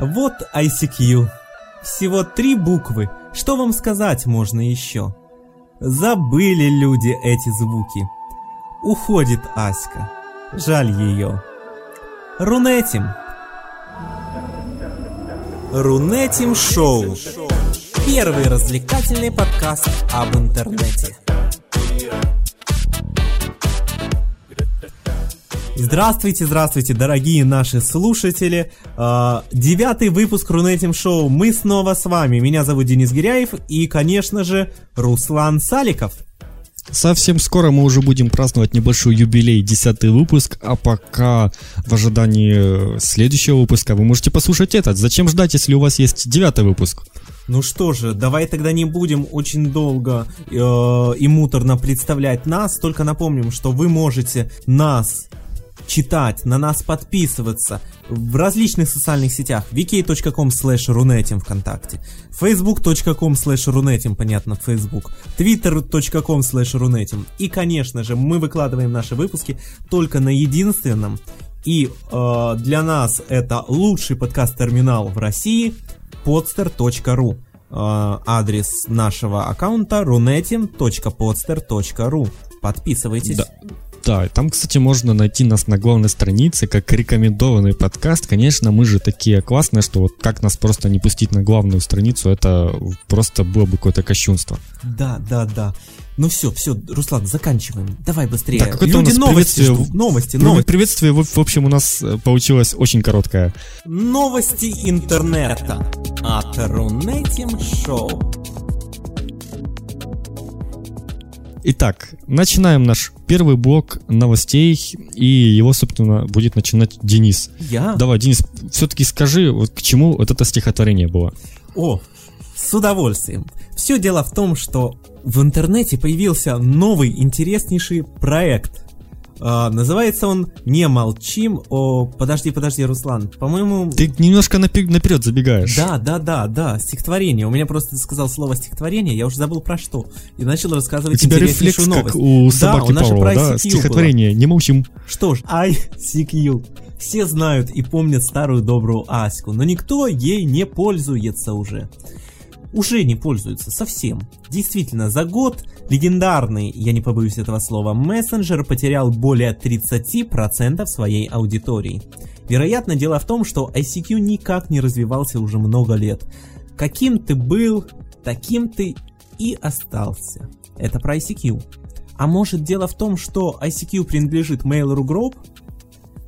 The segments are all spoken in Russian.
Вот ICQ. Всего три буквы. Что вам сказать можно еще? Забыли люди эти звуки. Уходит Аська. Жаль ее. Рунетим. Рунетим Шоу. Первый развлекательный подкаст об интернете. Здравствуйте, здравствуйте, дорогие наши слушатели. А, девятый выпуск Рунетим Шоу. Мы снова с вами. Меня зовут Денис Гиряев и, конечно же, Руслан Саликов. Совсем скоро мы уже будем праздновать небольшой юбилей, десятый выпуск, а пока в ожидании следующего выпуска вы можете послушать этот. Зачем ждать, если у вас есть девятый выпуск? Ну что же, давай тогда не будем очень долго э, и муторно представлять нас, только напомним, что вы можете нас читать, на нас подписываться в различных социальных сетях. vk.com slash runetim ВКонтакте, facebook.com slash runetim, понятно, Facebook, twitter.com slash runetim. И, конечно же, мы выкладываем наши выпуски только на единственном и э, для нас это лучший подкаст-терминал в России podster.ru. Э, адрес нашего аккаунта runetim.podster.ru. Подписывайтесь. Да. Да, там, кстати, можно найти нас на главной странице как рекомендованный подкаст. Конечно, мы же такие классные, что вот как нас просто не пустить на главную страницу, это просто было бы какое-то кощунство. Да, да, да. Ну все, все, Руслан, заканчиваем. Давай быстрее. Да, Люди у нас новости, приветствие- новости, новости. Приветствие, в в общем, у нас э, получилось очень короткое. Новости интернета от Рунетим Шоу. Итак, начинаем наш первый блок новостей, и его, собственно, будет начинать Денис. Я? Давай, Денис, все-таки скажи, вот к чему вот это стихотворение было? О, с удовольствием. Все дело в том, что в интернете появился новый интереснейший проект. А, называется он «Не молчим». О, подожди, подожди, Руслан. По-моему... Ты немножко напе- наперед забегаешь. Да, да, да, да, стихотворение. У меня просто сказал слово стихотворение, я уже забыл про что. И начал У рассказывать тебя рефлекс, интереснейшую как новость. у Да, собаки у же Павлова, да? Стихотворение, не молчим. Что ж, ICQ. Все знают и помнят старую добрую Аську, но никто ей не пользуется уже. Уже не пользуется совсем. Действительно, за год легендарный, я не побоюсь этого слова, мессенджер потерял более 30% своей аудитории. Вероятно, дело в том, что ICQ никак не развивался уже много лет. Каким ты был, таким ты и остался. Это про ICQ. А может дело в том, что ICQ принадлежит Mail.ru Group?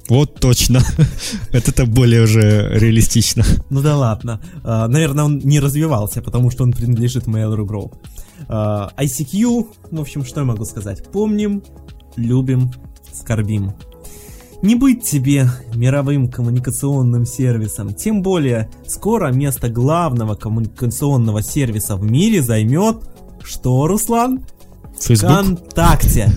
Вот точно. Это-то более уже реалистично. Ну да ладно. А, наверное, он не развивался, потому что он принадлежит Mail.ru Group. А, ICQ, в общем, что я могу сказать? Помним, любим, скорбим. Не быть тебе мировым коммуникационным сервисом, тем более скоро место главного коммуникационного сервиса в мире займет что, Руслан? Facebook. ВКонтакте.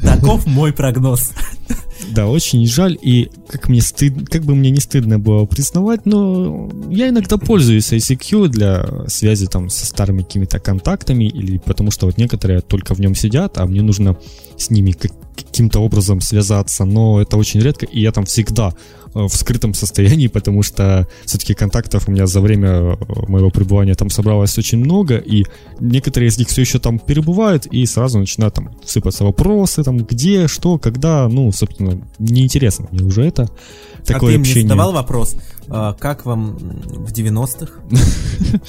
Таков мой прогноз. Да, очень жаль, и как мне стыд, как бы мне не стыдно было признавать, но я иногда пользуюсь ICQ для связи там со старыми какими-то контактами, или потому что вот некоторые только в нем сидят, а мне нужно с ними как- каким-то образом связаться, но это очень редко, и я там всегда э, в скрытом состоянии, потому что все-таки контактов у меня за время э, моего пребывания там собралось очень много, и некоторые из них все еще там перебывают, и сразу начинают там сыпаться вопросы, там где, что, когда, ну, собственно, неинтересно мне уже это. а Такое ты мне задавал вопрос, а, как вам в 90-х?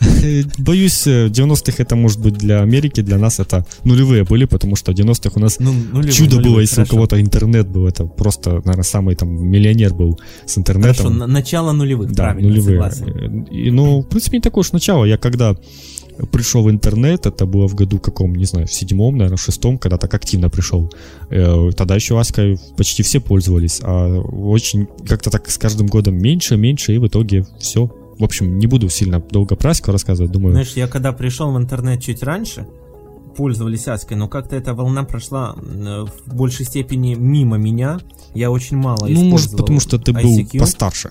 Боюсь, э, в 90-х это может быть для Америки, для нас это нулевые были, потому что в 90-х у нас Ну, нулевые, чудо было, нулевые, если у хорошо. кого-то интернет был, это просто, наверное, самый там миллионер был с интернетом. Хорошо, на- начало нулевых, Да, правильно, нулевые. согласен. И, ну, в принципе, не такое уж начало. Я когда пришел в интернет, это было в году каком, не знаю, в седьмом, наверное, в шестом, когда так активно пришел. Э, Тогда еще Аськой почти все пользовались, а очень как-то так с каждым годом меньше, меньше, и в итоге все. В общем, не буду сильно долго про Аську рассказывать, думаю. Знаешь, я когда пришел в интернет чуть раньше, пользовались Аськой, но как-то эта волна прошла э, в большей степени мимо меня. Я очень мало ну, может, потому что ты был ICQ. постарше.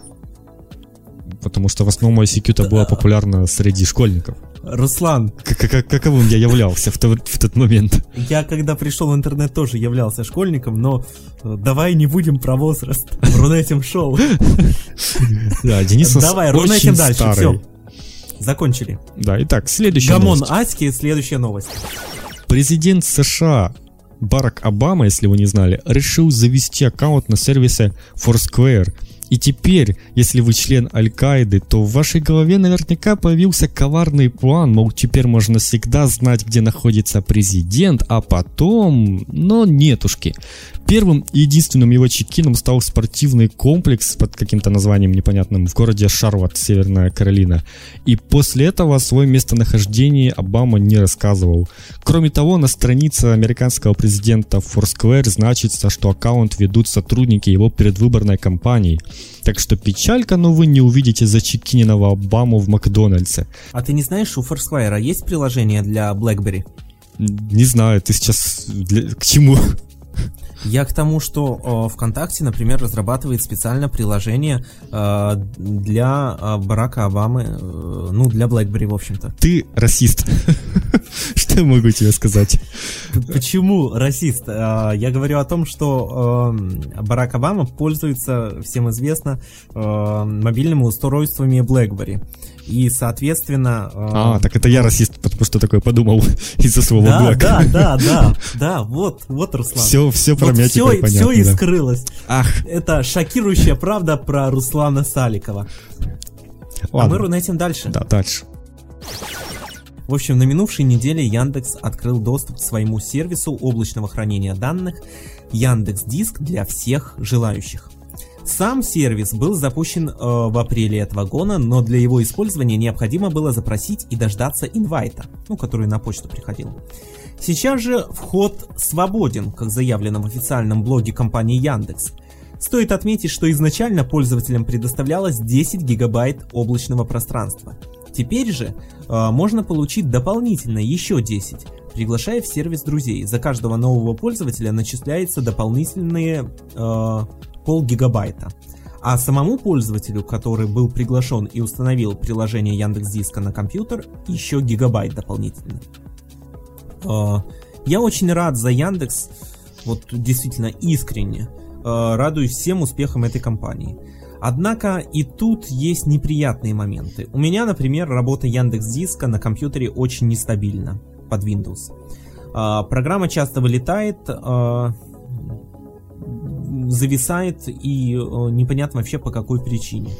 Потому что в основном ICQ-то было популярно среди школьников. Руслан. Каковым я являлся в, в тот момент? Я, когда пришел в интернет, тоже являлся школьником, но э, давай не будем про возраст. Рунетим шоу. Да, Денис Давай, рунетим дальше, все. Закончили. Да, итак, следующая Гамон новость. Аськи, следующая новость. Президент США Барак Обама, если вы не знали, решил завести аккаунт на сервисе Foursquare – и теперь, если вы член Аль-Каиды, то в вашей голове наверняка появился коварный план, мол, теперь можно всегда знать, где находится президент, а потом... Но нетушки. Первым и единственным его чекином стал спортивный комплекс под каким-то названием непонятным в городе Шарлотт, Северная Каролина. И после этого о своем местонахождении Обама не рассказывал. Кроме того, на странице американского президента Foursquare значится, что аккаунт ведут сотрудники его предвыборной кампании. Так что печалька, но вы не увидите зачекиненного Обаму в Макдональдсе. А ты не знаешь, у Foursquare есть приложение для BlackBerry? Не знаю, ты сейчас для... к чему? Я к тому, что э, ВКонтакте, например, разрабатывает специальное приложение э, для э, Барака Обамы, э, ну, для BlackBerry, в общем-то. Ты расист. Что я могу тебе сказать? Почему расист? Э, я говорю о том, что э, Барак Обама пользуется, всем известно, э, мобильными устройствами BlackBerry. И, соответственно... Э, а, так это я расист, потому что такое подумал из-за своего да, блока. Да, да, да, да, вот, вот, Руслан. Все, все про вот меня все, теперь понятно. Все и да. скрылось. Ах. Это шокирующая правда про Руслана Саликова. Ладно. А мы рунетим дальше. Да, дальше. В общем, на минувшей неделе Яндекс открыл доступ к своему сервису облачного хранения данных Яндекс Диск для всех желающих. Сам сервис был запущен э, в апреле этого года, но для его использования необходимо было запросить и дождаться инвайта, ну, который на почту приходил. Сейчас же вход свободен, как заявлено в официальном блоге компании Яндекс. Стоит отметить, что изначально пользователям предоставлялось 10 гигабайт облачного пространства. Теперь же э, можно получить дополнительно еще 10, приглашая в сервис друзей. За каждого нового пользователя начисляется дополнительные э, пол гигабайта. А самому пользователю, который был приглашен и установил приложение Яндекс Диска на компьютер, еще гигабайт дополнительно. А, я очень рад за Яндекс, вот действительно искренне, а, радуюсь всем успехам этой компании. Однако и тут есть неприятные моменты. У меня, например, работа Яндекс Диска на компьютере очень нестабильна под Windows. А, программа часто вылетает, зависает и э, непонятно вообще по какой причине.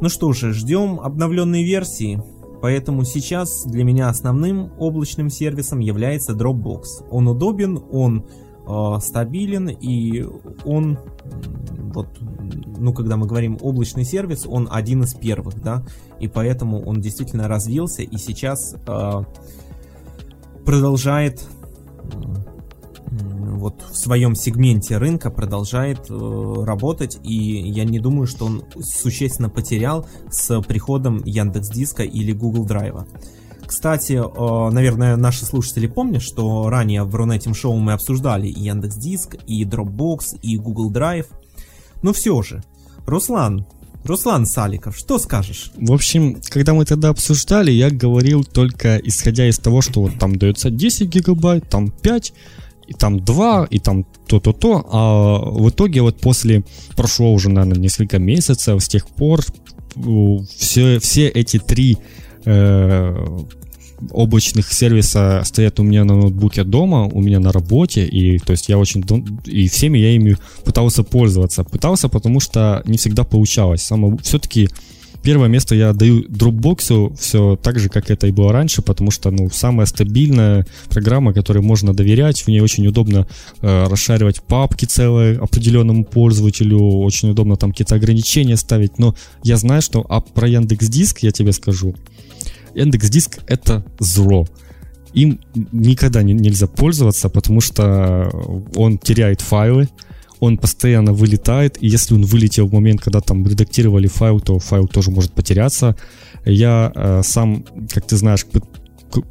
Ну что же, ждем обновленной версии. Поэтому сейчас для меня основным облачным сервисом является Dropbox. Он удобен, он э, стабилен и он, вот, ну когда мы говорим облачный сервис, он один из первых, да, и поэтому он действительно развился и сейчас э, продолжает вот в своем сегменте рынка продолжает э, работать, и я не думаю, что он существенно потерял с приходом Яндекс Диска или Google Драйва. Кстати, э, наверное, наши слушатели помнят, что ранее в Рунетим шоу мы обсуждали и Яндекс Диск, и Dropbox, и Google Drive. Но все же, Руслан, Руслан Саликов, что скажешь? В общем, когда мы тогда обсуждали, я говорил только исходя из того, что вот там дается 10 гигабайт, там 5, и там два, и там то-то-то, а в итоге вот после, прошло уже, наверное, несколько месяцев, с тех пор все, все эти три э, облачных сервиса стоят у меня на ноутбуке дома, у меня на работе, и то есть я очень и всеми я ими пытался пользоваться. Пытался, потому что не всегда получалось. Само, все-таки первое место я даю Dropbox все так же, как это и было раньше, потому что, ну, самая стабильная программа, которой можно доверять, в ней очень удобно э, расшаривать папки целые определенному пользователю, очень удобно там какие-то ограничения ставить, но я знаю, что а про Яндекс Диск я тебе скажу, Яндекс Диск это зло. Им никогда не, нельзя пользоваться, потому что он теряет файлы, он постоянно вылетает, и если он вылетел в момент, когда там редактировали файл, то файл тоже может потеряться. Я э, сам, как ты знаешь,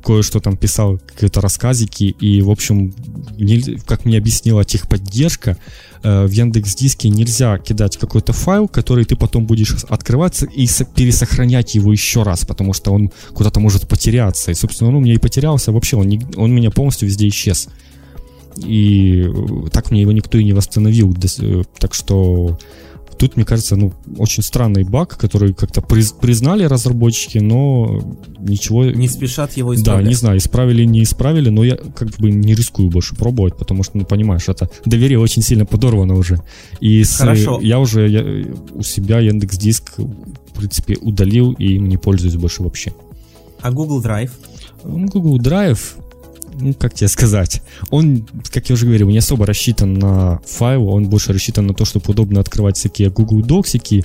кое-что там писал, какие-то рассказики, и, в общем, не, как мне объяснила техподдержка, э, в Яндекс Диске нельзя кидать какой-то файл, который ты потом будешь открываться и пересохранять его еще раз, потому что он куда-то может потеряться. И, собственно, он у меня и потерялся вообще, он, не, он меня полностью везде исчез. И так мне его никто и не восстановил. Э, так что Тут, мне кажется, ну, очень странный баг, который как-то приз, признали разработчики, но ничего... Не спешат его исправлять. Да, не знаю, исправили, не исправили, но я как бы не рискую больше пробовать, потому что, ну, понимаешь, это доверие очень сильно подорвано уже. И с, Хорошо. я уже я, у себя Яндекс Диск, в принципе, удалил и им не пользуюсь больше вообще. А Google Drive? Google Drive, ну, как тебе сказать, он, как я уже говорил, не особо рассчитан на файл, он больше рассчитан на то, чтобы удобно открывать всякие Google Доксики.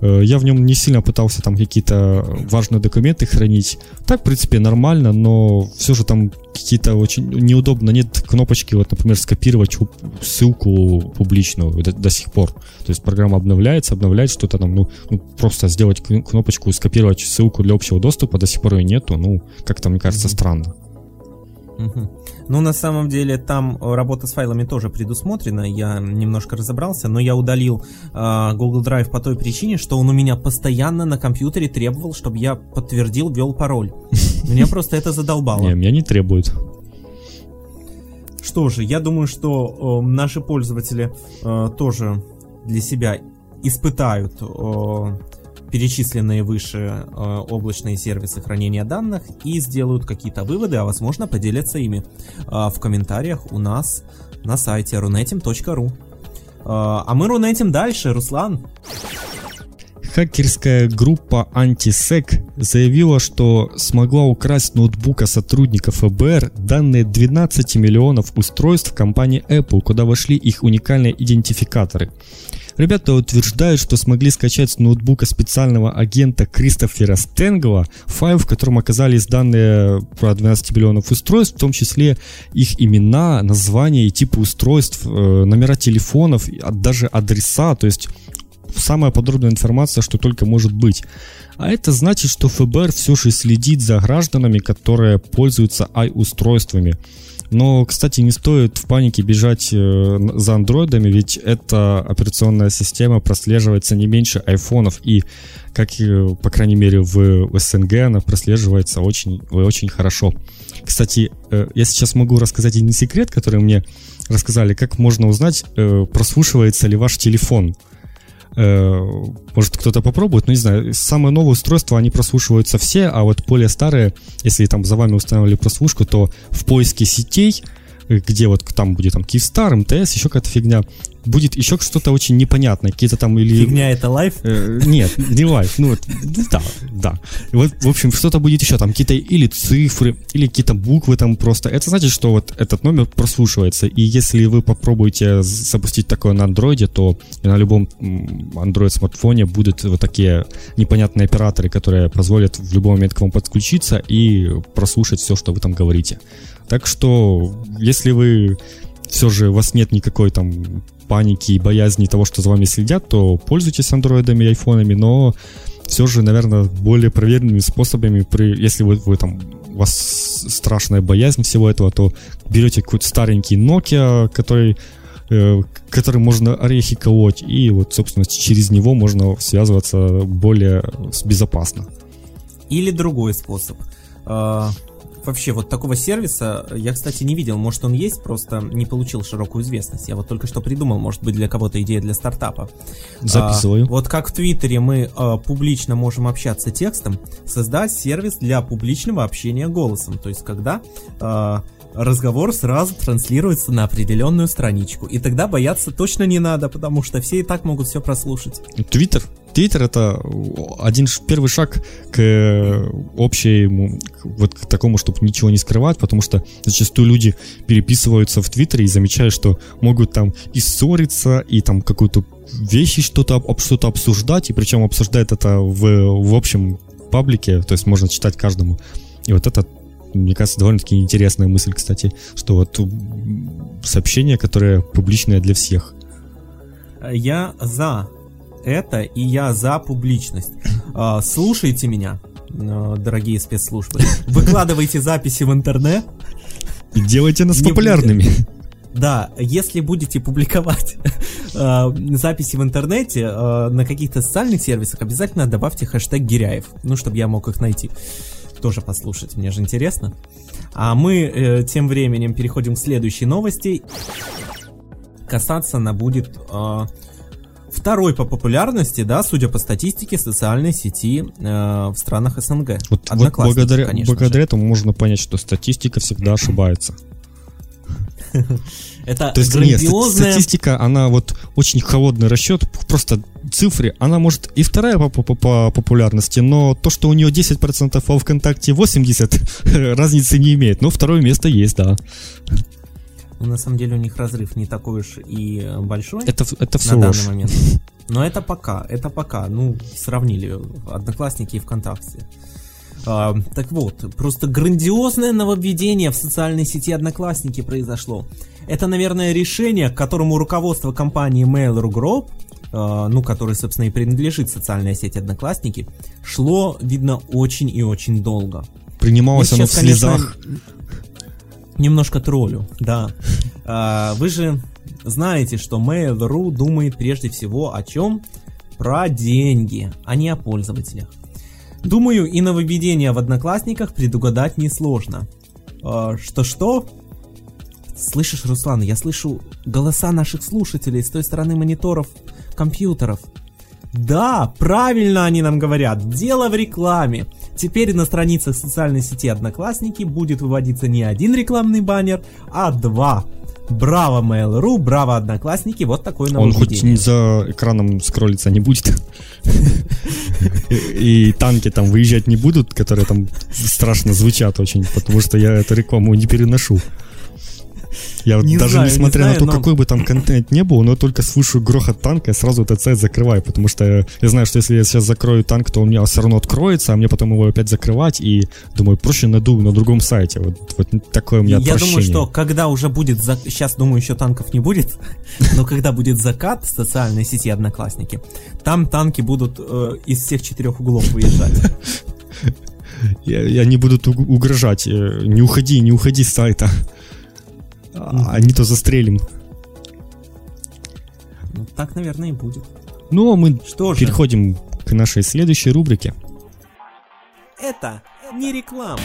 Э, я в нем не сильно пытался там какие-то важные документы хранить. Так, в принципе, нормально, но все же там какие-то очень неудобно. Нет кнопочки, вот, например, скопировать ссылку публичную до, до сих пор. То есть программа обновляется, обновляет что-то там, ну, ну, просто сделать кнопочку, скопировать ссылку для общего доступа, до сих пор ее нету. Ну, как-то, мне кажется, странно. Ну, на самом деле, там э, работа с файлами тоже предусмотрена. Я немножко разобрался, но я удалил э, Google Drive по той причине, что он у меня постоянно на компьютере требовал, чтобы я подтвердил, ввел пароль. Меня просто это задолбало. Не, меня не требует. Что же, я думаю, что э, наши пользователи э, тоже для себя испытают э, перечисленные выше э, облачные сервисы хранения данных и сделают какие-то выводы, а возможно поделятся ими э, в комментариях у нас на сайте runetim.ru. Э, а мы рунетим дальше, Руслан. Хакерская группа Antisec заявила, что смогла украсть ноутбука сотрудников ФБР данные 12 миллионов устройств компании Apple, куда вошли их уникальные идентификаторы. Ребята утверждают, что смогли скачать с ноутбука специального агента Кристофера Стенгова файл, в котором оказались данные про 12 миллионов устройств, в том числе их имена, названия и типы устройств, э, номера телефонов, даже адреса, то есть самая подробная информация, что только может быть. А это значит, что ФБР все же следит за гражданами, которые пользуются i-устройствами. Но, кстати, не стоит в панике бежать э, за андроидами, ведь эта операционная система прослеживается не меньше айфонов, и, как, по крайней мере, в СНГ она прослеживается очень, очень хорошо. Кстати, э, я сейчас могу рассказать один секрет, который мне рассказали, как можно узнать, э, прослушивается ли ваш телефон. Э, может кто-то попробует, но не знаю, самые новые устройства, они прослушиваются все, а вот более старые, если там за вами устанавливали прослушку, то в поиске сетей, э, где вот там будет там Киевстар, МТС, еще какая-то фигня, будет еще что-то очень непонятное, какие-то там или... Фигня это лайф? Э, нет, не лайф, ну вот, ну да, да. И вот, в общем, что-то будет еще, там какие-то или цифры, или какие-то буквы там просто. Это значит, что вот этот номер прослушивается, и если вы попробуете запустить такое на андроиде, то на любом Android смартфоне будут вот такие непонятные операторы, которые позволят в любой момент к вам подключиться и прослушать все, что вы там говорите. Так что, если вы все же у вас нет никакой там паники и боязни того, что за вами следят, то пользуйтесь андроидами и айфонами, но все же, наверное, более проверенными способами, при, если вы, вы там у вас страшная боязнь всего этого, то берете какой-то старенький Nokia, который э, который можно орехи колоть, и вот, собственно, через него можно связываться более безопасно. Или другой способ. Вообще вот такого сервиса я, кстати, не видел. Может, он есть, просто не получил широкую известность. Я вот только что придумал, может быть, для кого-то идея для стартапа. Записываю. А, вот как в Твиттере мы а, публично можем общаться текстом, создать сервис для публичного общения голосом. То есть, когда а, разговор сразу транслируется на определенную страничку. И тогда бояться точно не надо, потому что все и так могут все прослушать. Твиттер? Твиттер это один первый шаг к общему, вот к такому, чтобы ничего не скрывать, потому что зачастую люди переписываются в Твиттере и замечают, что могут там и ссориться, и там какую-то вещи что-то что-то обсуждать, и причем обсуждает это в, в общем паблике, то есть можно читать каждому. И вот это мне кажется, довольно-таки интересная мысль, кстати, что вот сообщение, которое публичное для всех. Я за это, и я за публичность. А, слушайте меня. э, дорогие спецслужбы. Выкладывайте записи в интернет. И делайте нас Не популярными. Да, если будете публиковать э, записи в интернете э, на каких-то социальных сервисах, обязательно добавьте хэштег Гиряев, ну, чтобы я мог их найти. Тоже послушать, мне же интересно. А мы э, тем временем переходим к следующей новости. Касаться она будет э, второй по популярности, да, судя по статистике социальной сети э, в странах СНГ. Вот, вот благодаря, конечно благодаря же. этому можно понять, что статистика всегда ошибается. Это То есть нет, грандиозная... статистика, она вот очень холодный расчет, просто цифры, она может и вторая по, по- по популярности, но то, что у нее 10%, а ВКонтакте 80%, разницы не имеет. Но второе место есть, да. Ну, на самом деле у них разрыв не такой уж и большой Это, это все на ложь. данный момент. Но это пока, это пока. Ну, сравнили Одноклассники и ВКонтакте. А, так вот, просто грандиозное нововведение в социальной сети Одноклассники произошло. Это, наверное, решение, к которому руководство компании Mail.ru Group, а, ну, которой, собственно, и принадлежит социальная сеть Одноклассники, шло, видно, очень и очень долго. Принималось Я оно в сейчас, конечно, слезах. Немножко троллю, да. А, вы же знаете, что Mail.ru думает прежде всего о чем? Про деньги, а не о пользователях. Думаю, и нововведение в Одноклассниках предугадать несложно. А, Что-что? Слышишь, Руслан, я слышу голоса наших слушателей с той стороны мониторов компьютеров. Да, правильно они нам говорят. Дело в рекламе. Теперь на страницах социальной сети Одноклассники будет выводиться не один рекламный баннер, а два. Браво Mail.ru, браво Одноклассники, вот такое Он хоть не за экраном скроллиться не будет. И танки там выезжать не будут, которые там страшно звучат очень, потому что я эту рекламу не переношу. Я вот Не даже знаю, не несмотря на знаю, то, но- какой бы там контент не был, но только слышу грохот танка, я сразу этот сайт закрываю, потому что я знаю, что если я сейчас закрою танк, то у меня все равно откроется, а мне потом его опять закрывать, и думаю, проще найду на другом сайте. Вот, вот такое у меня Я думаю, что когда уже будет... Сейчас, думаю, еще танков не будет, но когда будет закат в социальной сети Одноклассники, там танки будут э, из всех четырех углов выезжать. И они будут уг- угрожать. э, Не уходи, не уходи с сайта. А а не то застрелим. Ну, так, наверное, и будет. Ну, а мы Что же, переходим к нашей следующей рубрике. это не реклама.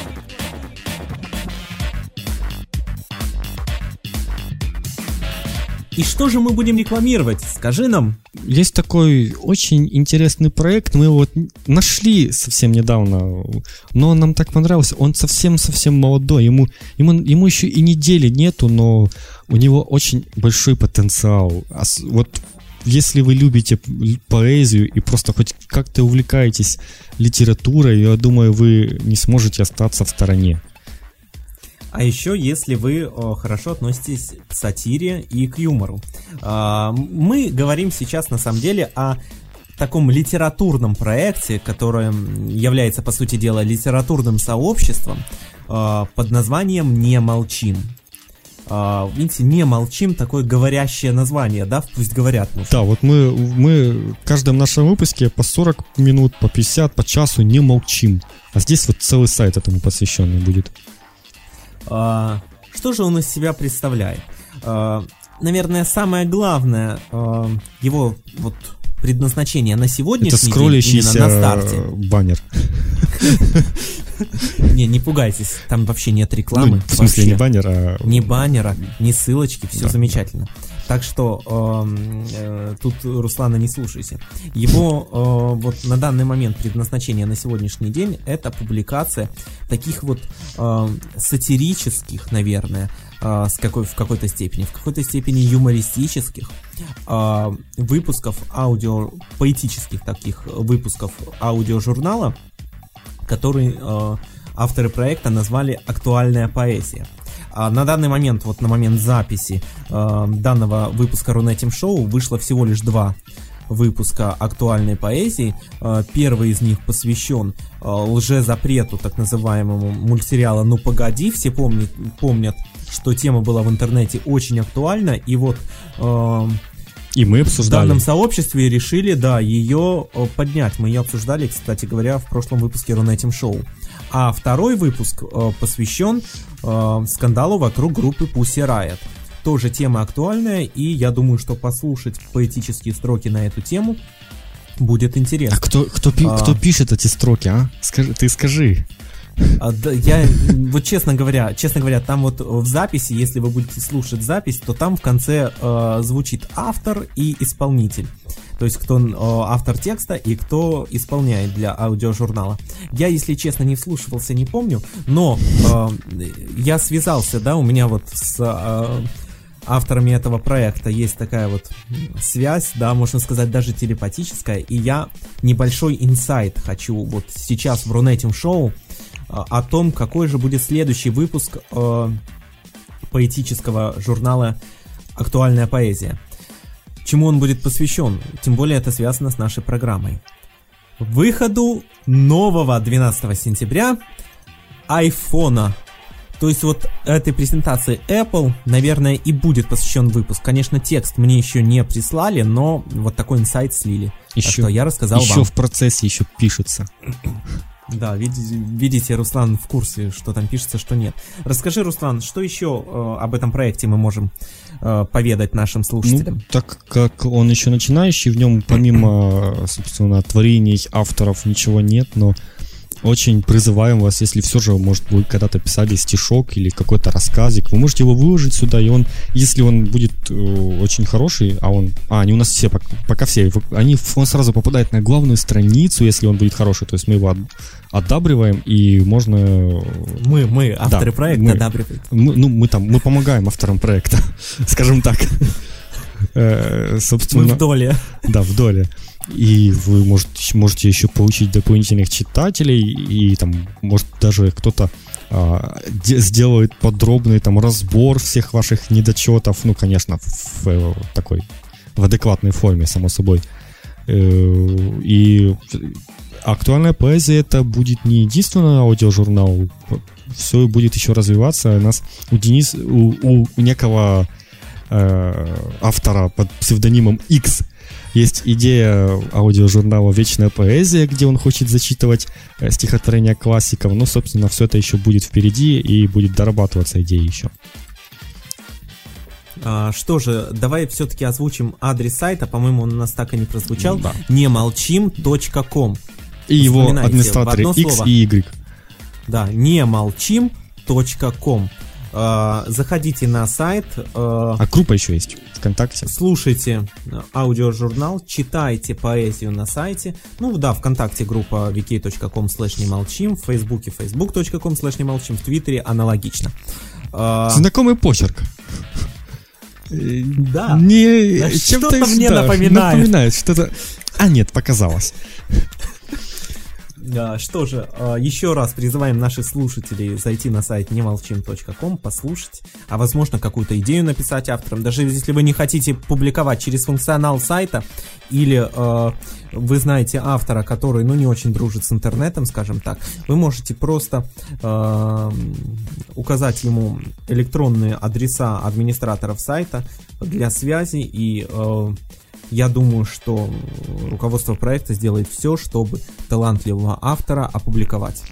И что же мы будем рекламировать? Скажи нам. Есть такой очень интересный проект, мы его вот нашли совсем недавно, но он нам так понравился. Он совсем-совсем молодой, ему, ему, ему еще и недели нету, но у него очень большой потенциал. Ос- Вот если вы любите поэзию и просто хоть как-то увлекаетесь литературой, я думаю, вы не сможете остаться в стороне. А еще, если вы э, хорошо относитесь к сатире и к юмору. А, мы говорим сейчас, на самом деле, о таком литературном проекте, который является, по сути дела, литературным сообществом э, под названием «Не молчим». А, видите, «Не молчим» такое говорящее название, да? Пусть говорят. ну, Да, вот мы, мы в каждом нашем выпуске по 40 минут, по 50, по часу не молчим. А здесь вот целый сайт этому посвященный будет. А, что же он из себя представляет? А, наверное, самое главное а, его вот предназначение на сегодняшний Это день, скроллящийся именно на старте. баннер. Не, не пугайтесь, там вообще нет рекламы. Ну, в смысле не вообще. баннер, а... Ни баннера, ни ссылочки, все Да, замечательно. Так что эм, э, тут Руслана не слушайся. Его э, вот на данный момент предназначение на сегодняшний день это публикация таких вот э, сатирических, наверное, э, с какой, в какой-то степени, в какой-то степени юмористических э, выпусков аудио, поэтических таких выпусков аудиожурнала, который э, авторы проекта назвали «Актуальная поэзия». А на данный момент, вот на момент записи э, данного выпуска Рунетим Шоу вышло всего лишь два выпуска актуальной поэзии. Э, Первый из них посвящен э, лжезапрету, так называемому мультсериала «Ну погоди». Все помнят, помнят, что тема была в интернете очень актуальна. И вот э, И мы в обсуждали. данном сообществе решили, да, ее э, поднять. Мы ее обсуждали, кстати говоря, в прошлом выпуске Рунетим Шоу. А второй выпуск э, посвящен э, скандалу вокруг группы Pussy Riot. Тоже тема актуальная, и я думаю, что послушать поэтические строки на эту тему будет интересно. А кто, кто, пи- А. кто пишет эти строки, а? Скажи, ты скажи. А, я, вот честно говоря, честно говоря, там вот в записи, если вы будете слушать запись, то там в конце э, звучит автор и исполнитель. То есть кто э, автор текста и кто исполняет для аудиожурнала. Я, если честно, не вслушивался, не помню, но э, я связался, да, у меня вот с э, авторами этого проекта есть такая вот связь, да, можно сказать, даже телепатическая, и я небольшой инсайт хочу вот сейчас в Рунетим шоу о том, какой же будет следующий выпуск э, поэтического журнала «Актуальная поэзия». Чему он будет посвящен? Тем более это связано с нашей программой. Выходу нового 12 сентября айфона. То есть вот этой презентации Apple, наверное, и будет посвящен выпуск. Конечно, текст мне еще не прислали, но вот такой инсайт слили. Еще- что я рассказал еще вам. в процессе еще пишется. Да, видите, видите, Руслан в курсе, что там пишется, что нет. Расскажи, Руслан, что еще э, об этом проекте мы можем э, поведать нашим слушателям? Ну, так как он еще начинающий, в нем помимо, собственно, творений авторов ничего нет, но очень призываем вас, если все же, может, вы когда-то писали стишок или какой-то рассказик, вы можете его выложить сюда, и он, если он будет э, очень хороший, а он, а, они у нас все, пока, пока все, они, он сразу попадает на главную страницу, если он будет хороший, то есть мы его от- одабриваем, и можно мы, мы, авторы Да, проекта, мы. одабривают. мы, ну, мы там, мы помогаем авторам проекта, скажем так. Э, Мы Собственно, в доле. да, в доле. И вы можете, можете еще получить дополнительных читателей, и там, может, даже кто-то а, де- сделает подробный там разбор всех ваших недочетов, ну, конечно, в, э, такой, в адекватной форме, само собой. Э, И актуальная поэзия это будет не единственный аудиожурнал, все будет еще развиваться. У нас у Денис, у, у некого э, автора под псевдонимом X есть идея аудиожурнала «Вечная поэзия», где он хочет зачитывать э, стихотворения классиков. Ну, собственно, все это еще будет впереди и будет дорабатываться идея еще. А, что же, давай все-таки озвучим адрес сайта, по-моему, он у нас так и не прозвучал. Да. Немолчим.ком. И его администраторы X слово. и Y. Да, немолчим.ком. А, заходите на сайт, а, А группа еще есть ВКонтакте. слушайте э, аудиожурнал, читайте поэзию на сайте. Ну да, ВКонтакте группа vk.com slash немолчим, в Фейсбуке facebook.com slash немолчим, в Твиттере аналогично. А, Знакомый почерк. да. Не, Да чем-то что-то мне да, напоминает. Напоминает что-то. А нет, показалось. А, Что же, а, еще раз призываем наших слушателей зайти на сайт немолчим.ком, послушать, а возможно какую-то идею написать авторам. Даже если вы не хотите публиковать через функционал сайта, или э, вы знаете автора, который ну не очень дружит с интернетом, скажем так, вы можете просто э, указать ему электронные адреса администраторов сайта для связи и э, я думаю, что руководство проекта сделает все, чтобы талантливого автора опубликовать.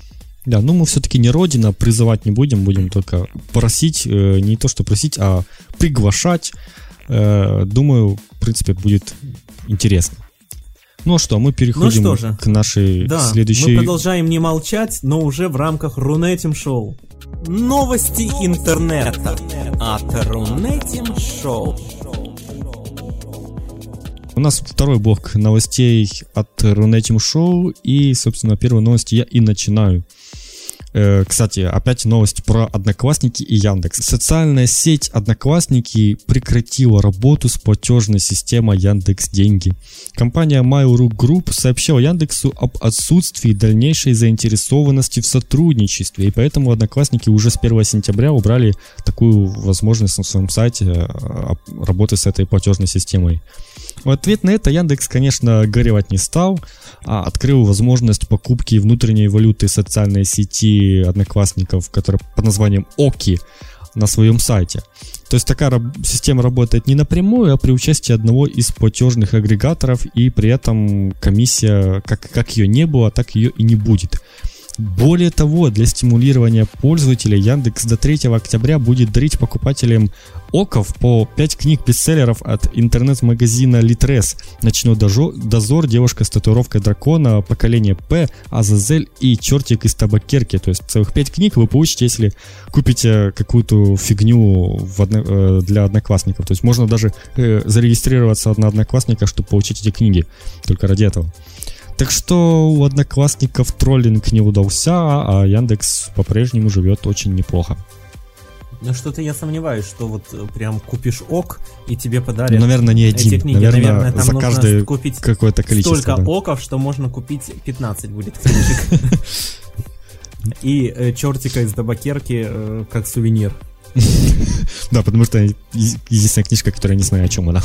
Да, ну мы все-таки не родина, призывать не будем, будем только просить, э, не то что просить, а приглашать. Э, думаю, в принципе, будет интересно. Ну а что, мы переходим что же. к нашей Да, следующей... мы продолжаем не молчать, но уже в рамках Рунетим Шоу. Новости интернета от Рунетим Шоу. У нас второй блок новостей от Рунетим Шоу, и, собственно, первые новости я и начинаю. Э, Кстати, опять новость про Одноклассники и Яндекс. Социальная сеть Одноклассники прекратила работу с платежной системой Яндекс Деньги. Компания Mail.ru Group сообщила Яндексу об отсутствии дальнейшей заинтересованности в сотрудничестве, и поэтому Одноклассники уже с 1 сентября убрали такую возможность на своем сайте э, работы с этой платежной системой. В ответ на это Яндекс, конечно, горевать не стал, а открыл возможность покупки внутренней валюты социальной сети одноклассников, которая под названием Оки. на своем сайте. То есть такая система работает не напрямую, а при участии одного из платежных агрегаторов, и при этом комиссия, как, как ее не было, так ее и не будет. Более того, для стимулирования пользователей Яндекс до 3 октября будет дарить покупателям оков по 5 книг бестселлеров от интернет-магазина Litres «Ночной дозор», «Девушка с татуировкой дракона», «Поколение П», «Азазель» и «Чертик из табакерки». То есть целых 5 книг вы получите, если купите какую-то фигню одно, э, для одноклассников. То есть можно даже э, зарегистрироваться на одноклассника, чтобы получить эти книги. Только ради этого. Так что у одноклассников троллинг не удался, а Яндекс по-прежнему живет очень неплохо. Ну что-то я сомневаюсь, что вот э, прям купишь ок и тебе подарят. Ну, наверное, не один. Эти книги, наверное, наверное там за нужно каждое купить какое-то количество. столько да. оков, что можно купить 15 будет книжек. И э, чертика из табакерки э, как сувенир. Да, потому что единственная книжка, которая не знаю, о чем она.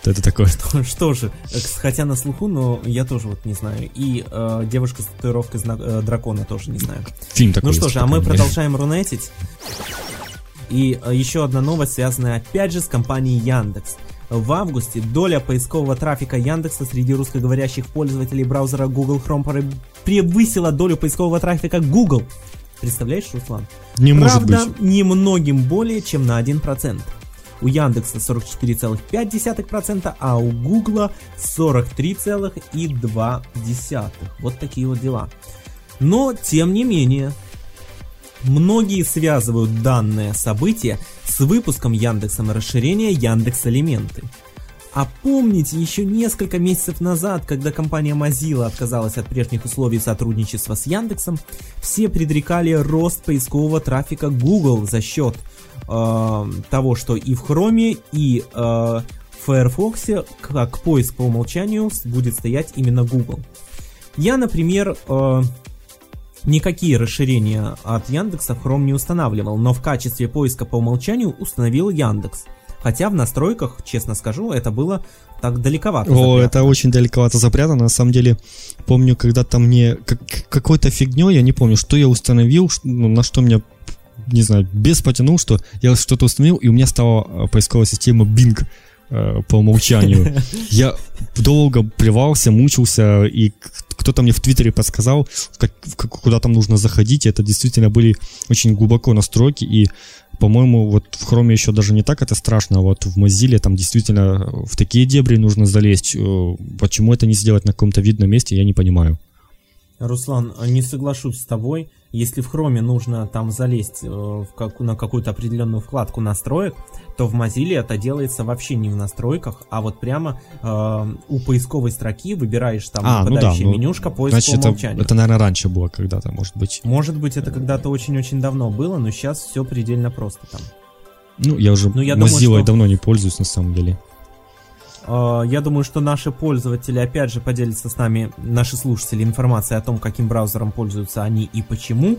Что это такое? Что, что же, хотя на слуху, но я тоже вот не знаю. И э, девушка с татуировкой зна- э, дракона тоже не знаю. Фильм такой Ну что же, а мы продолжаем рунетить. И э, еще одна новость, связанная опять же с компанией Яндекс. В августе доля поискового трафика Яндекса среди русскоговорящих пользователей браузера Google Chrome пре- превысила долю поискового трафика Google. Представляешь, Руслан? Не может Правда, быть. немногим более, чем на 1%. У Яндекса 44,5%, а у Гугла 43,2%. Вот такие вот дела. Но, тем не менее, многие связывают данное событие с выпуском Яндексом расширения Яндекс Элементы. А помните, еще несколько месяцев назад, когда компания Mozilla отказалась от прежних условий сотрудничества с Яндексом, все предрекали рост поискового трафика Google за счет того, что и в Chrome, и э, в Firefox как поиск по умолчанию будет стоять именно Google. Я, например, э, никакие расширения от Яндекса в Chrome не устанавливал, но в качестве поиска по умолчанию установил Яндекс. Хотя в настройках, честно скажу, это было так далековато. О, запрятано. это очень далековато запрятано. На самом деле, помню, когда-то мне как, какой-то фигней, я не помню, что я установил, ну, на что меня, не знаю, без потянул, что я что-то установил, и у меня стала э, поисковая система Bing э, по умолчанию. Я долго плевался, мучился, и кто-то мне в Твиттере подсказал, как- куда там нужно заходить. и Это действительно были очень глубоко настройки, и по-моему, вот в Chrome еще даже не так это страшно, а вот в Mozilla там действительно в такие дебри нужно залезть. Э, Почему это не сделать на каком-то видном месте, я не понимаю. Руслан, не соглашусь с тобой. Если в Хроме нужно там залезть э, в как- на какую-то определенную вкладку настроек, то в Mozilla это делается вообще не в настройках, а вот прямо э, у поисковой строки выбираешь там А, ну да, выпадающая ну, менюшка поиск Значит, по это, умолчанию. это, наверное, раньше было когда-то, может быть. Может быть, это когда-то очень-очень давно было, но сейчас все предельно просто там. Ну, я уже Ну, я Mozilla думаю, что- давно не пользуюсь, на самом деле. Э, Я думаю, что наши пользователи опять же поделятся с нами, наши слушатели, информацией о том, каким браузером пользуются они и почему.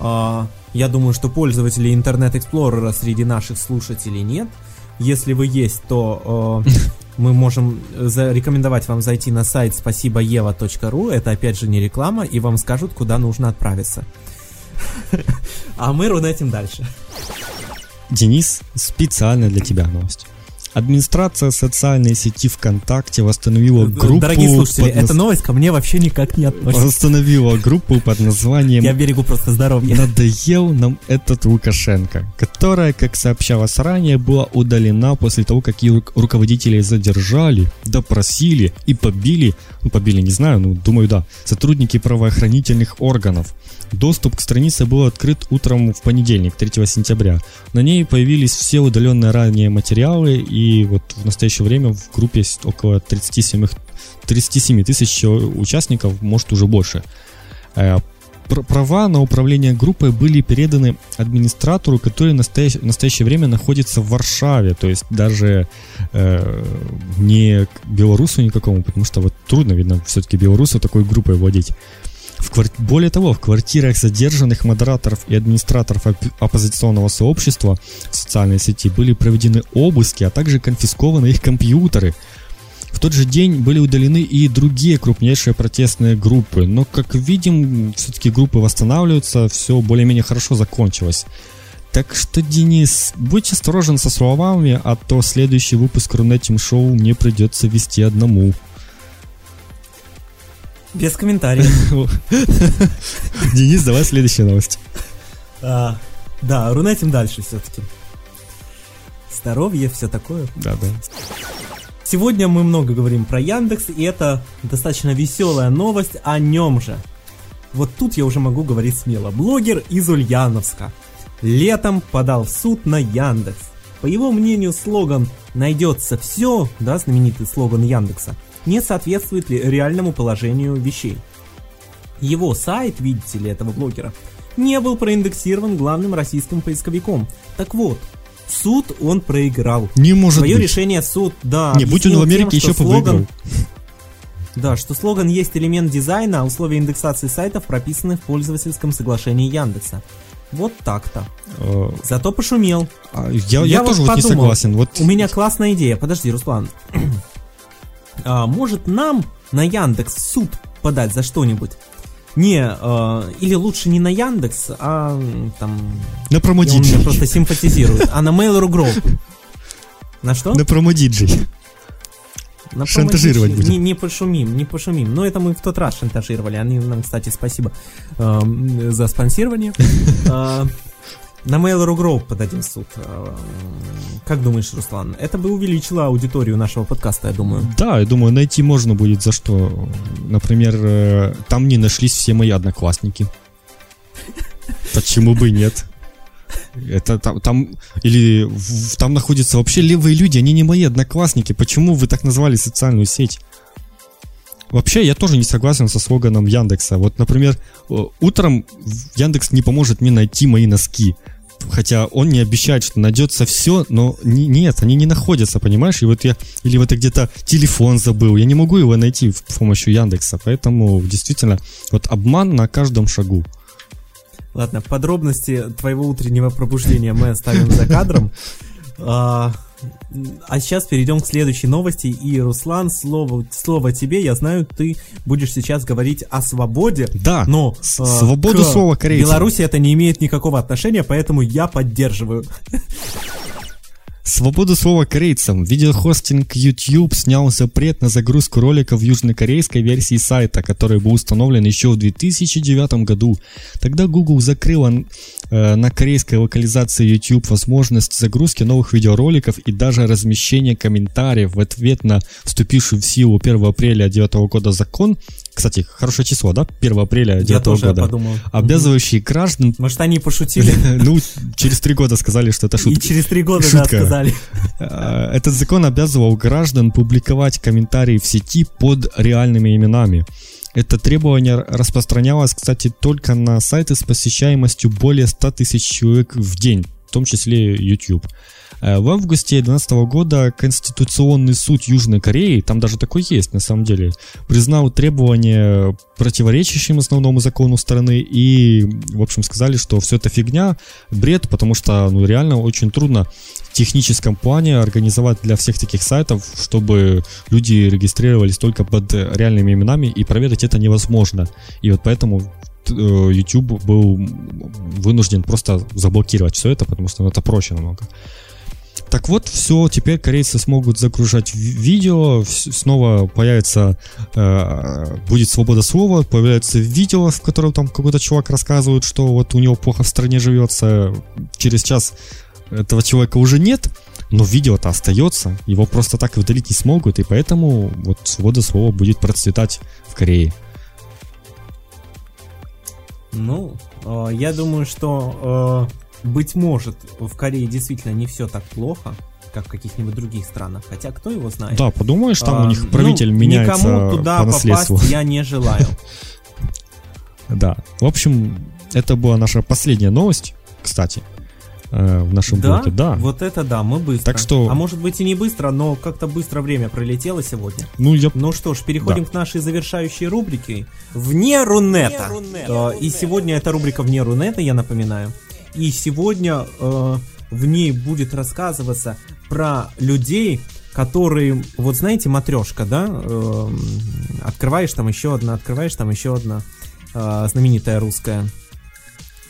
Э, Я думаю, что пользователей Internet Explorer среди наших слушателей нет. Если вы есть, то э, мы можем зарекомендовать вам зайти на сайт спасибоева.ру. Это опять же не реклама, и вам скажут, куда нужно отправиться. А мы рунетим дальше. Денис, специально для тебя новость. Администрация социальной сети ВКонтакте восстановила группу... Дорогие слушатели, под эта новость ко мне вообще никак не относится. Восстановила группу под названием Я берегу просто здоровье. Надоел нам этот Лукашенко, которая, как сообщалось ранее, была удалена после того, как ее ру- руководителей задержали, допросили и побили, ну побили не знаю, ну думаю да, сотрудники правоохранительных органов. Доступ к странице был открыт утром в понедельник, 3 сентября. На ней появились все удаленные ранее материалы, и вот в настоящее время в группе есть около 37, 37 тысяч участников, может уже больше. Э, пр- Права на управление группой были переданы администратору, который в настоящ- в настоящее время находится в Варшаве, то есть даже э, не белорусу никакому, потому что вот трудно, видно, все-таки белорусу такой группой владеть. В квар- Более того, в квартирах задержанных модераторов и администраторов оп- оппозиционного сообщества в социальной сети были проведены обыски, а также конфискованы их компьютеры. В тот же день были удалены и другие крупнейшие протестные группы, но, как видим, все-таки группы восстанавливаются, все более-менее хорошо закончилось. Так что, Денис, будь осторожен со словами, а то следующий выпуск Рунетим Шоу мне придется вести одному. Без комментариев. Денис, давай следующая новость. А, да, рунетим дальше все-таки. Здоровье, все такое. Да, да. Сегодня мы много говорим про Яндекс, и это достаточно веселая новость о нем же. Вот тут я уже могу говорить смело. Блогер из Ульяновска летом подал в суд на Яндекс. По его мнению, слоган «Найдется все», да, знаменитый слоган Яндекса, не соответствует ли реальному положению вещей. Его сайт, видите ли, этого блогера, не был проиндексирован главным российским поисковиком. Так вот, суд он проиграл. Не может Свое быть. решение суд, да, Не, будь он в Америке, тем, еще слоган-. Да, что слоган есть элемент дизайна, а условия индексации сайтов прописаны в пользовательском соглашении Яндекса. Вот так-то. Э, Зато пошумел. а Я, я, Я тоже вот не согласен. Вот У меня классная идея. Подожди, Руслан. А, может нам на Яндекс в суд подать за что-нибудь? Не, э, или лучше не на Яндекс, а там... на Он промодиджей. мне просто симпатизирует. А на Mail.ru Group. На что? На промодиджей. На Шантажировать будем. Не, не пошумим, не пошумим. Но это мы в тот раз шантажировали. Они нам, кстати, спасибо эм, за спонсирование. На Mail.ru Group подадим суд. Э, Как думаешь, Руслан? Это бы увеличило аудиторию нашего подкаста, я думаю. Да, я думаю, найти можно будет за что. Например, э, там не нашлись все мои одноклассники. Почему бы и нет? Это там, там или в- там находятся вообще левые люди, они не мои одноклассники. Почему вы так назвали социальную сеть? Вообще, я тоже не согласен со слоганом Яндекса. Вот, например, э, утром Яндекс не поможет мне найти мои носки. Хотя он не обещает, что найдется все, но не- нет, они не находятся, понимаешь? И вот я, или вот я где-то телефон забыл, я не могу его найти с помощью Яндекса, поэтому действительно, вот обман на каждом шагу. Ладно, подробности твоего утреннего пробуждения мы оставим за кадром. А, а сейчас перейдем к следующей новости. И, Руслан, слово, слово тебе. Я знаю, ты будешь сейчас говорить о свободе. Да, Но а, свободу слова корейцам. Беларуси это не имеет никакого отношения, поэтому я поддерживаю. Свободу слова корейцам. Видеохостинг YouTube снял запрет на загрузку роликов в южнокорейской версии сайта, который был установлен еще в 2009 году. Тогда Google закрыла э, на корейской локализации YouTube возможность загрузки новых видеороликов и даже размещения комментариев в ответ на вступивший в силу 1 апреля 2009 года закон. Кстати, хорошее число, да? 1 апреля 2009 Я тоже года. подумал. Обязывающий граждан Может, они пошутили? ну, через три года сказали, что это И шутка. через три года, да, сказали. Э, Этот закон обязывал граждан публиковать комментарии в сети под реальными именами. Это требование распространялось, кстати, только на сайты с посещаемостью более 100 тысяч человек в день, в том числе YouTube. Э, В августе 2012 года Конституционный суд Южной Кореи, там даже такой есть на самом деле, признал требования противоречащим основному закону страны и, в общем, сказали, что все это фигня, бред, потому что ну, реально очень трудно в техническом плане организовать для всех таких сайтов, чтобы люди регистрировались только под реальными именами, и проверить это невозможно. И вот поэтому э, YouTube был вынужден просто заблокировать все это, потому что ну, это проще намного. Так вот, все, теперь корейцы смогут загружать ви- видео, снова появится, э, будет свобода слова, появляется видео, в котором там какой-то чувак рассказывает, что вот у него плохо в стране живется, через час этого человека уже нет, но видео-то остается, его просто так удалить не смогут, и поэтому вот свобода слова будет процветать в Корее. Ну, э, я думаю, что, э, быть может, в Корее действительно не все так плохо, как в каких-нибудь других странах. Хотя, кто его знает. Да, подумаешь, там А, у них правитель ну, меняется Никому туда по наследству. попасть я не желаю. Да. В общем, это была наша последняя новость, кстати, э, в нашем Да? блоге. Да. Вот это да, мы быстро. Так что- А может быть и не быстро, но как-то быстро время пролетело сегодня. Ну, я Ну что ж, переходим к нашей завершающей рубрике «Вне Рунета». Э, И сегодня эта рубрика «Вне Рунета», я напоминаю. И сегодня э, в ней будет рассказываться про людей, которые, вот знаете, матрешка, да? Эм, открываешь там еще одна, открываешь там еще одна э, знаменитая русская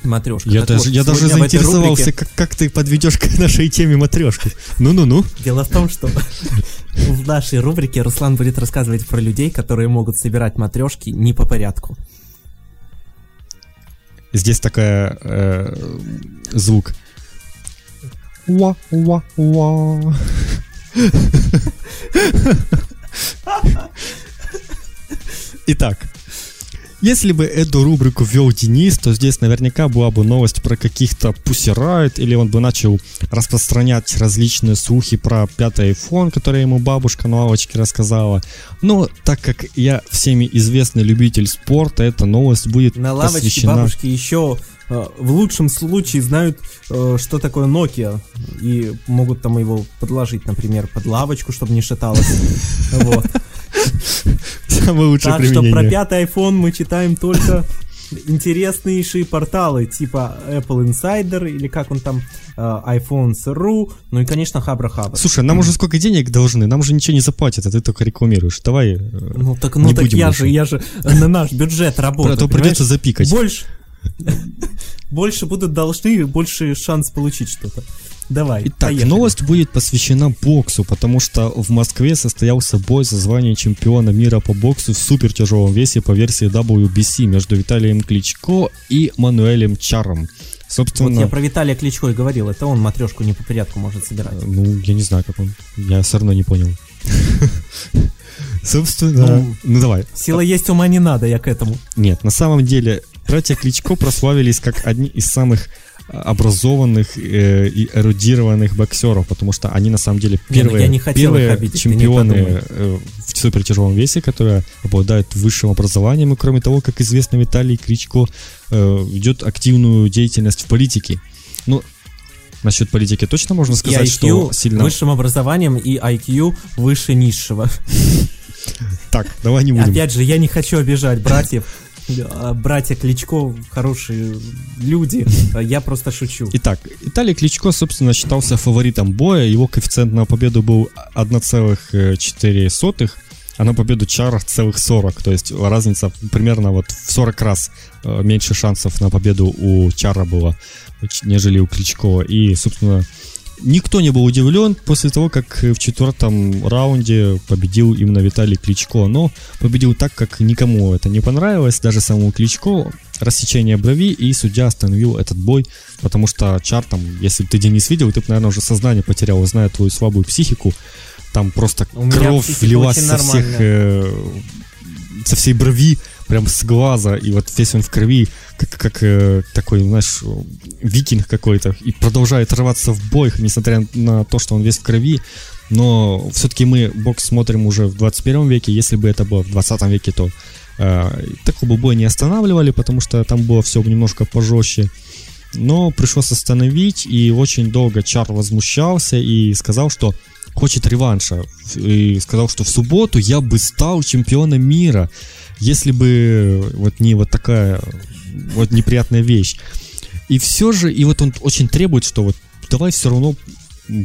матрешка. Я Так даже, вот, я даже заинтересовался, рубрике- как, как ты подведешь к нашей теме матрешку. Ну-ну-ну. Дело в том, что в нашей рубрике Руслан будет рассказывать про людей, которые могут собирать матрешки не по порядку. Здесь такая э, звук. Уа-уа-уа. Итак, если бы эту рубрику вел Денис, то здесь наверняка была бы новость про каких-то пусирает, или он бы начал распространять различные слухи про пятый iPhone, который ему бабушка на лавочке рассказала. Но так как я всеми известный любитель спорта, эта новость будет На лавочке посвящена... бабушки еще э, в лучшем случае знают, э, что такое Nokia, и могут там его подложить, например, под лавочку, чтобы не шаталось. Вот. Самое лучшее Так что про пятый iPhone мы читаем только интереснейшие порталы типа Apple Insider или как он там, э, iPhones.ru, ну и, конечно, Хабра Хабра. Слушай, нам уже сколько денег должны? Нам уже ничего не заплатят, а ты только рекламируешь. Давай, э, Ну так, ну так я больше. же, я же на наш бюджет работаю. а то придется запикать. Больше, больше будут должны, больше шанс получить что-то. Давай, Итак, поехали. новость будет посвящена боксу, потому что в Москве состоялся бой за звание чемпиона мира по боксу в супертяжелом весе по версии WBC между Виталием Кличко и Мануэлем Чаром. Вот Собственно, я про Виталия Кличко и говорил, это он матрешку не по порядку может собирать. ну, я не знаю, как он. Я все равно не понял. Собственно, Ну, ну давай. Сила есть, ума не надо, я к этому. Нет, на самом деле, братья Кличко прославились как одни из самых а, образованных э, и эрудированных боксеров, потому что они на самом деле ну первые, я не первые обидеть, чемпионы э, в супертяжелом весе, которые обладают высшим образованием, и кроме того, как известно, Виталий Кличко э, ведет активную деятельность в политике. Ну, насчет политики точно можно сказать, и IQ что сильно... высшим образованием и IQ выше низшего. Так, давай не будем. Опять же, я не хочу обижать братьев. А, Братья Кличко хорошие люди. А Я просто шучу. Итак, Виталий Кличко, собственно, считался фаворитом боя. Его коэффициент на победу был 1,4, а на победу Чара целых 40. То есть разница примерно вот в 40 раз э, меньше шансов на победу у Чара было, нежели у Кличко. И, собственно, никто не был удивлен после того, как в четвертом раунде победил именно Виталий Кличко. Но победил так, как никому это не понравилось, даже самому Кличко. Рассечение брови, и судья остановил этот бой, потому что Чар там, если бы ты Денис видел, ты бы, наверное, уже сознание потерял, зная твою слабую психику. Там просто У кровь влилась со всех, э, со всей брови, прям с глаза, и вот весь он в крови, как, как э, такой, знаешь, викинг какой-то, и продолжает рваться в бой, несмотря на то, что он весь в крови. Но все-таки мы бокс смотрим уже в 21 веке, если бы это было в 20 веке, то э, такого бы боя не останавливали, потому что там было все немножко пожестче. Но пришлось остановить, и очень долго Чар возмущался и сказал, что хочет реванша. И сказал, что в субботу я бы стал чемпионом мира, если бы вот не вот такая вот неприятная вещь. И все же, и вот он очень требует, что вот давай все равно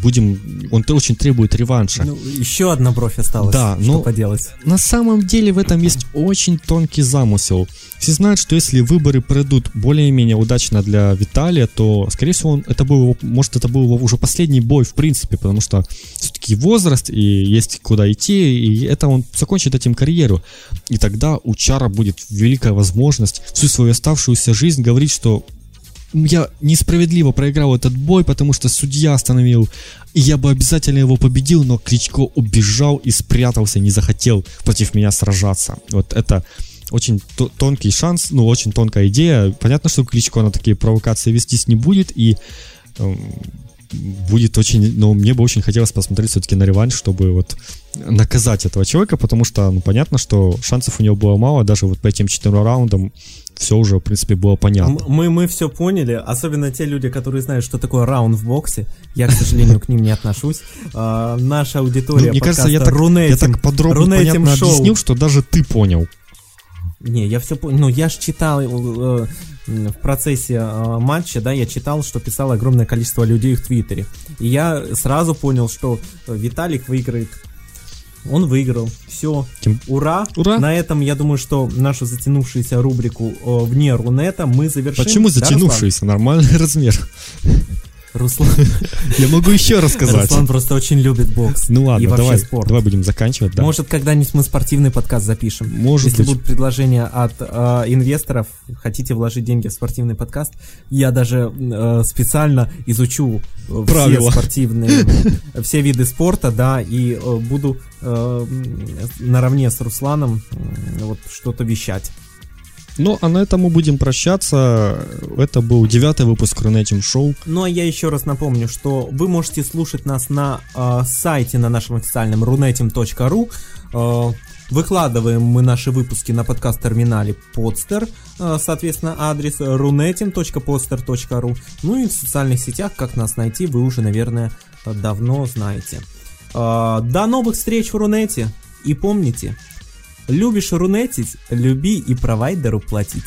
будем, он очень требует реванша. Ну, еще одна бровь осталась. Да, что ну- поделать. На самом деле в этом есть очень тонкий замысел. Все знают, что если выборы пройдут более-менее удачно для Виталия, то, скорее всего, он, это был, его- может, это был его уже последний бой, в принципе, потому что все-таки возраст, и есть куда идти, и это он закончит этим карьеру. И тогда у Чара будет великая возможность всю свою оставшуюся жизнь говорить, что я несправедливо проиграл этот бой, потому что судья остановил, и я бы обязательно его победил, но Кличко убежал и спрятался, не захотел против меня сражаться. Вот это очень то- тонкий шанс, ну, очень тонкая идея. Понятно, что Кличко на такие провокации вестись не будет, и эм, будет очень, но мне бы очень хотелось посмотреть все-таки на реванш, чтобы вот наказать этого человека, потому что, ну, понятно, что шансов у него было мало, даже вот по этим четырем раундам все уже, в принципе, было понятно. Мы, мы все поняли, особенно те люди, которые знают, что такое раунд в боксе. Я, к сожалению, к ним не отношусь. А, наша аудитория Ну, мне кажется, я так, Рунетим- я так подробно, Рунетим понятно Шоу. объяснил, что даже ты понял. Не, я все понял. Ну, я ж читал э, м, в процессе э, матча, да, я читал, что писало огромное количество людей в Твиттере. И я сразу понял, что э, Виталик выиграет он выиграл. Все. Тем- Ура. Ура. На этом, я думаю, что нашу затянувшуюся рубрику э, вне Рунета мы завершим. Почему Да, Руслан? затянувшийся? Нормальный размер. Руслан, Я могу еще рассказать. Руслан просто очень любит бокс. Ну и ладно, вообще давай, спорт. давай будем заканчивать. Да. Может, когда-нибудь мы спортивный подкаст запишем. Может Если быть. будут предложения от э, инвесторов, хотите вложить деньги в спортивный подкаст, я даже э, специально изучу э, Правила. все спортивные, все виды спорта, да, и э, буду э, наравне с Русланом м, вот что-то вещать. Ну, а на этом мы будем прощаться. Это был девятый выпуск Рунетим Шоу. Ну а я еще раз напомню, что вы можете слушать нас на э, сайте на нашем официальном runetim.ru. Э, выкладываем мы наши выпуски на подкаст-терминале Podster, э, соответственно, адрес runetim.podster.ru. Ну и в социальных сетях, как нас найти, вы уже, наверное, давно знаете. Э, до новых встреч в Рунете. И помните, любишь рунетить, люби и провайдеру платить.